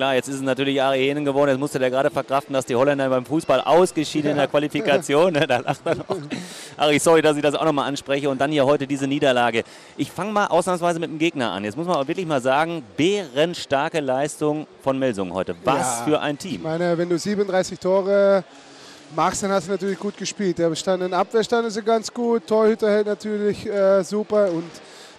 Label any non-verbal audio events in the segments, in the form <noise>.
klar, jetzt ist es natürlich Ari Henen geworden. Jetzt musste der gerade verkraften, dass die Holländer beim Fußball ausgeschieden in der Qualifikation. Ne? da lacht er noch. <laughs> Ari, sorry, dass ich das auch nochmal anspreche. Und dann hier heute diese Niederlage. Ich fange mal ausnahmsweise mit dem Gegner an. Jetzt muss man aber wirklich mal sagen, bärenstarke Leistung von Melsungen heute. Was Ja, für ein Team. Ich meine, wenn du 37 Tore machst, dann hast du natürlich gut gespielt. Der Stand in Abwehr standen sie ganz gut, Torhüter hält natürlich äh, super und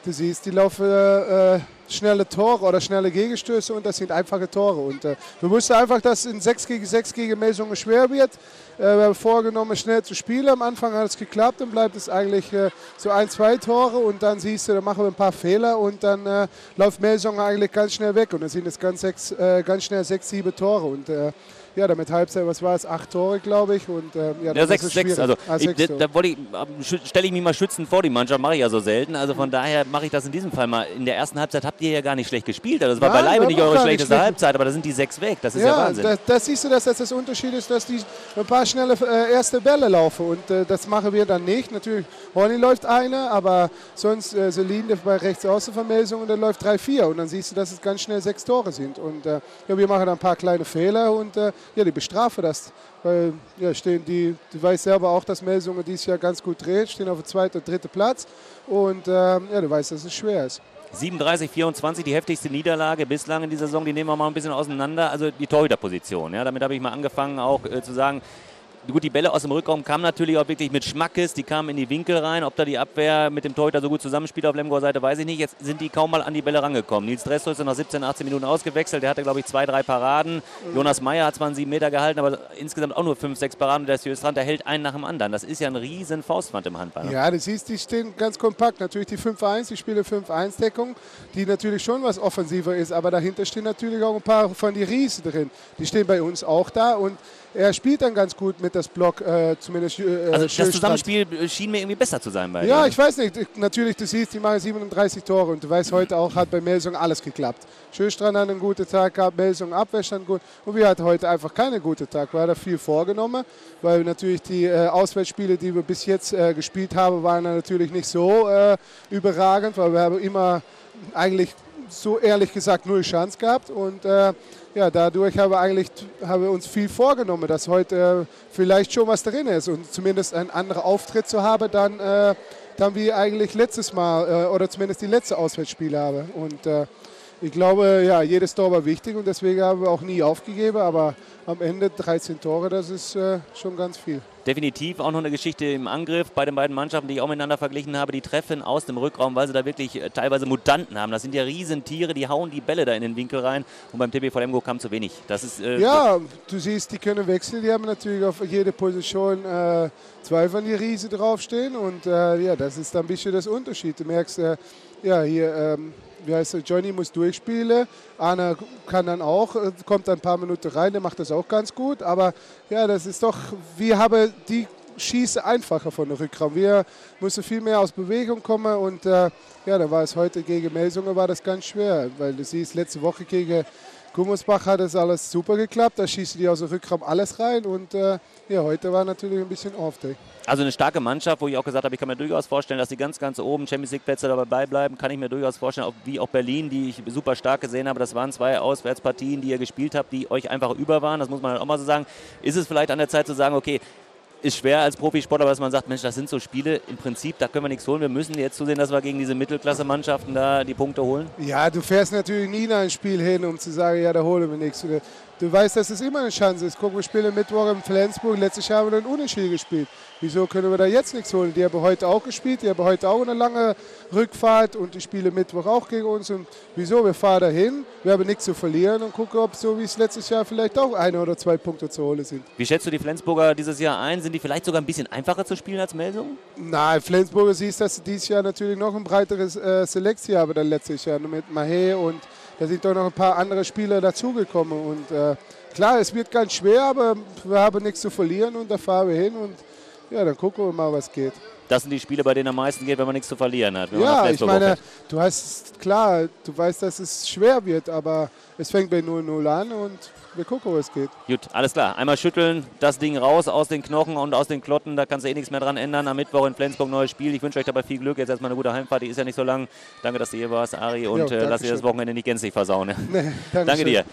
du siehst, die laufen äh, schnelle Tore oder schnelle Gegenstöße und das sind einfache Tore. Und äh, wir wussten einfach, dass in 6 gegen 6 gegen Melsungen schwer wird. Äh, wir haben vorgenommen, schnell zu spielen. Am Anfang hat es geklappt, dann bleibt es eigentlich äh, so ein, zwei Tore und dann siehst du, dann machen wir ein paar Fehler und dann äh, läuft Melsungen eigentlich ganz schnell weg und dann sind es ganz, sechs, äh, ganz schnell sechs, sieben Tore. Und äh, ja, damit Halbzeit, was war es, acht Tore, glaube ich. Und, äh, ja, Ja, dann 6, ist es 6. schwierig. Also, Ah, ich, sechs da, da wollte ich, schü- stelle ich mich mal schützend vor die Mannschaft, mache ich ja so selten. Also von daher mache ich das in diesem Fall mal. In der ersten Halbzeit habt ihr ja gar nicht schlecht gespielt. Das war Nein, beileibe nicht eure nicht schlechteste schlecht- Halbzeit, aber da sind die sechs weg. Das ist ja, Ja, Wahnsinn. da, da siehst du, dass das das Unterschied ist, dass die ein paar schnelle äh, erste Bälle laufen. Und äh, das machen wir dann nicht. Natürlich, Horny läuft eine, aber sonst äh, Celine bei rechts Außenvermessung und dann läuft 3-4. Und dann siehst du, dass es ganz schnell sechs Tore sind. Und äh, ja, wir machen dann ein paar kleine Fehler und äh, ja, die bestrafen das. Weil ja, stehen die, du weißt selber auch, dass Melsungen dieses Jahr ganz gut dreht, stehen auf dem zweiten und dritten Platz. Und ähm, ja, du weißt, dass es schwer ist. 37, 24, die heftigste Niederlage bislang in dieser Saison, die nehmen wir mal ein bisschen auseinander. Also die Torhüterposition. Ja, damit habe ich mal angefangen, auch äh, zu sagen, gut, die Bälle aus dem Rückraum kamen natürlich auch wirklich mit Schmackes, die kamen in die Winkel rein. Ob da die Abwehr mit dem Torhüter so gut zusammenspielt auf Lemgoer Seite, weiß ich nicht. Jetzt sind die kaum mal an die Bälle rangekommen. Nils Dressel ist nach 17, 18 Minuten ausgewechselt. Der hatte, glaube ich, zwei, drei Paraden. Jonas Meyer hat zwar einen 7 Meter gehalten, aber insgesamt auch nur 5, 6 Paraden. Und der Strand, der hält einen nach dem anderen. Das ist ja ein riesen Faustwand im Handball. ne? Ja, du siehst, die stehen ganz kompakt. Natürlich die 5-1, die spielen 5-1-Deckung, die natürlich schon was offensiver ist, aber dahinter stehen natürlich auch ein paar von die Riesen drin. Die stehen bei uns auch da und er spielt dann ganz gut mit das Block, äh, zumindest äh, Also das. Zusammenspiel schien mir irgendwie besser zu sein bei Ja, ich weiß nicht. Ich- Natürlich, du siehst, die machen 37 Tore und du weißt, heute auch hat bei Melsung alles geklappt. Schöstrand hat einen guten Tag gehabt, Melsung Abwehr stand gut. Und wir hatten heute einfach keinen guten Tag. Wir hatten viel vorgenommen, weil natürlich die äh, Auswärtsspiele, die wir bis jetzt äh, gespielt haben, waren natürlich nicht so äh, überragend, weil wir haben immer eigentlich so ehrlich gesagt null Chance gehabt und äh, ja, dadurch haben wir eigentlich haben wir uns viel vorgenommen, dass heute äh, vielleicht schon was drin ist und zumindest ein anderer Auftritt zu haben, dann, äh, dann wie eigentlich letztes Mal äh, oder zumindest die letzte Auswärtsspiele haben. Und äh, ich glaube, ja, jedes Tor war wichtig und deswegen haben wir auch nie aufgegeben, aber am Ende 13 Tore, das ist äh, schon ganz viel. Definitiv auch noch eine Geschichte im Angriff bei den beiden Mannschaften, die ich auch miteinander verglichen habe. Die treffen aus dem Rückraum, weil sie da wirklich äh, teilweise Mutanten haben. Das sind ja Riesentiere, die hauen die Bälle da in den Winkel rein. Und beim TBV Lemgo kam zu wenig. Das ist äh, Ja, du siehst, die können wechseln. Die haben natürlich auf jede Position äh, zwei von die Riese draufstehen. Und äh, ja, das ist dann ein bisschen das Unterschied. Du merkst, äh, ja, hier, ähm, wie heißt er, Johnny muss durchspielen. Anna kann dann auch, äh, kommt dann ein paar Minuten rein, der macht das auch ganz gut. Aber ja, das ist doch, wir haben die Schieße einfacher von der Rückraum. Wir müssen viel mehr aus Bewegung kommen und äh, ja, da war es heute gegen Melsungen war das ganz schwer, weil du siehst, letzte Woche gegen Gummersbach hat das alles super geklappt, da schießen die aus dem Rückraum alles rein und äh, ja, heute war natürlich ein bisschen off-day. also eine starke Mannschaft, wo ich auch gesagt habe, ich kann mir durchaus vorstellen, dass die ganz, ganz oben Champions League Plätze dabei bleiben. Kann ich mir durchaus vorstellen, auch, wie auch Berlin, die ich super stark gesehen habe. Das waren zwei Auswärtspartien, die ihr gespielt habt, die euch einfach über waren. Das muss man halt auch mal so sagen. Ist es vielleicht an der Zeit zu sagen, okay, ist schwer als Profisportler, dass man sagt, Mensch, das sind so Spiele, im Prinzip, da können wir nichts holen. Wir müssen jetzt zusehen, dass wir gegen diese Mittelklasse-Mannschaften da die Punkte holen. Ja, du fährst natürlich nie in ein Spiel hin, um zu sagen, ja, da holen wir nichts. Du- weißt, dass es immer eine Chance ist. Guck, wir spielen Mittwoch in Flensburg. Letztes Jahr haben wir dann Unentschieden gespielt. Wieso können wir da jetzt nichts holen? Die haben heute auch gespielt. Die haben heute auch eine lange Rückfahrt und die spielen Mittwoch auch gegen uns. Und wieso? Wir fahren dahin, wir haben nichts zu verlieren und gucken, ob so wie es letztes Jahr vielleicht auch eine oder zwei Punkte zu holen sind. Wie schätzt du die Flensburger dieses Jahr ein? Sind die vielleicht sogar ein bisschen einfacher zu spielen als Melsung? Nein, Flensburger siehst, dass sie dieses Jahr natürlich noch ein breiteres äh, Selektion haben dann letztes Jahr mit Mahé und da sind doch noch ein paar andere Spieler dazugekommen. Und äh, klar, es wird ganz schwer, aber wir haben nichts zu verlieren und da fahren wir hin und ja, dann gucken wir mal, was geht. Das sind die Spiele, bei denen am meisten geht, wenn man nichts zu verlieren hat. Ja, ich meine, du hast, klar, du weißt, dass es schwer wird, aber es fängt bei 0-0 an und wir gucken, wo es geht. Gut, alles klar. Einmal schütteln, das Ding raus aus den Knochen und aus den Klotten. Da kannst du eh nichts mehr dran ändern. Am Mittwoch in Flensburg neues Spiel. Ich wünsche euch dabei viel Glück. Jetzt erstmal eine gute Heimfahrt. Die ist ja nicht so lang. Danke, dass du hier warst, Ari. Und Ja, äh, lass dir das. Wochenende nicht gänzlich versauen. ne? Nee, Danke Dankeschön. dir.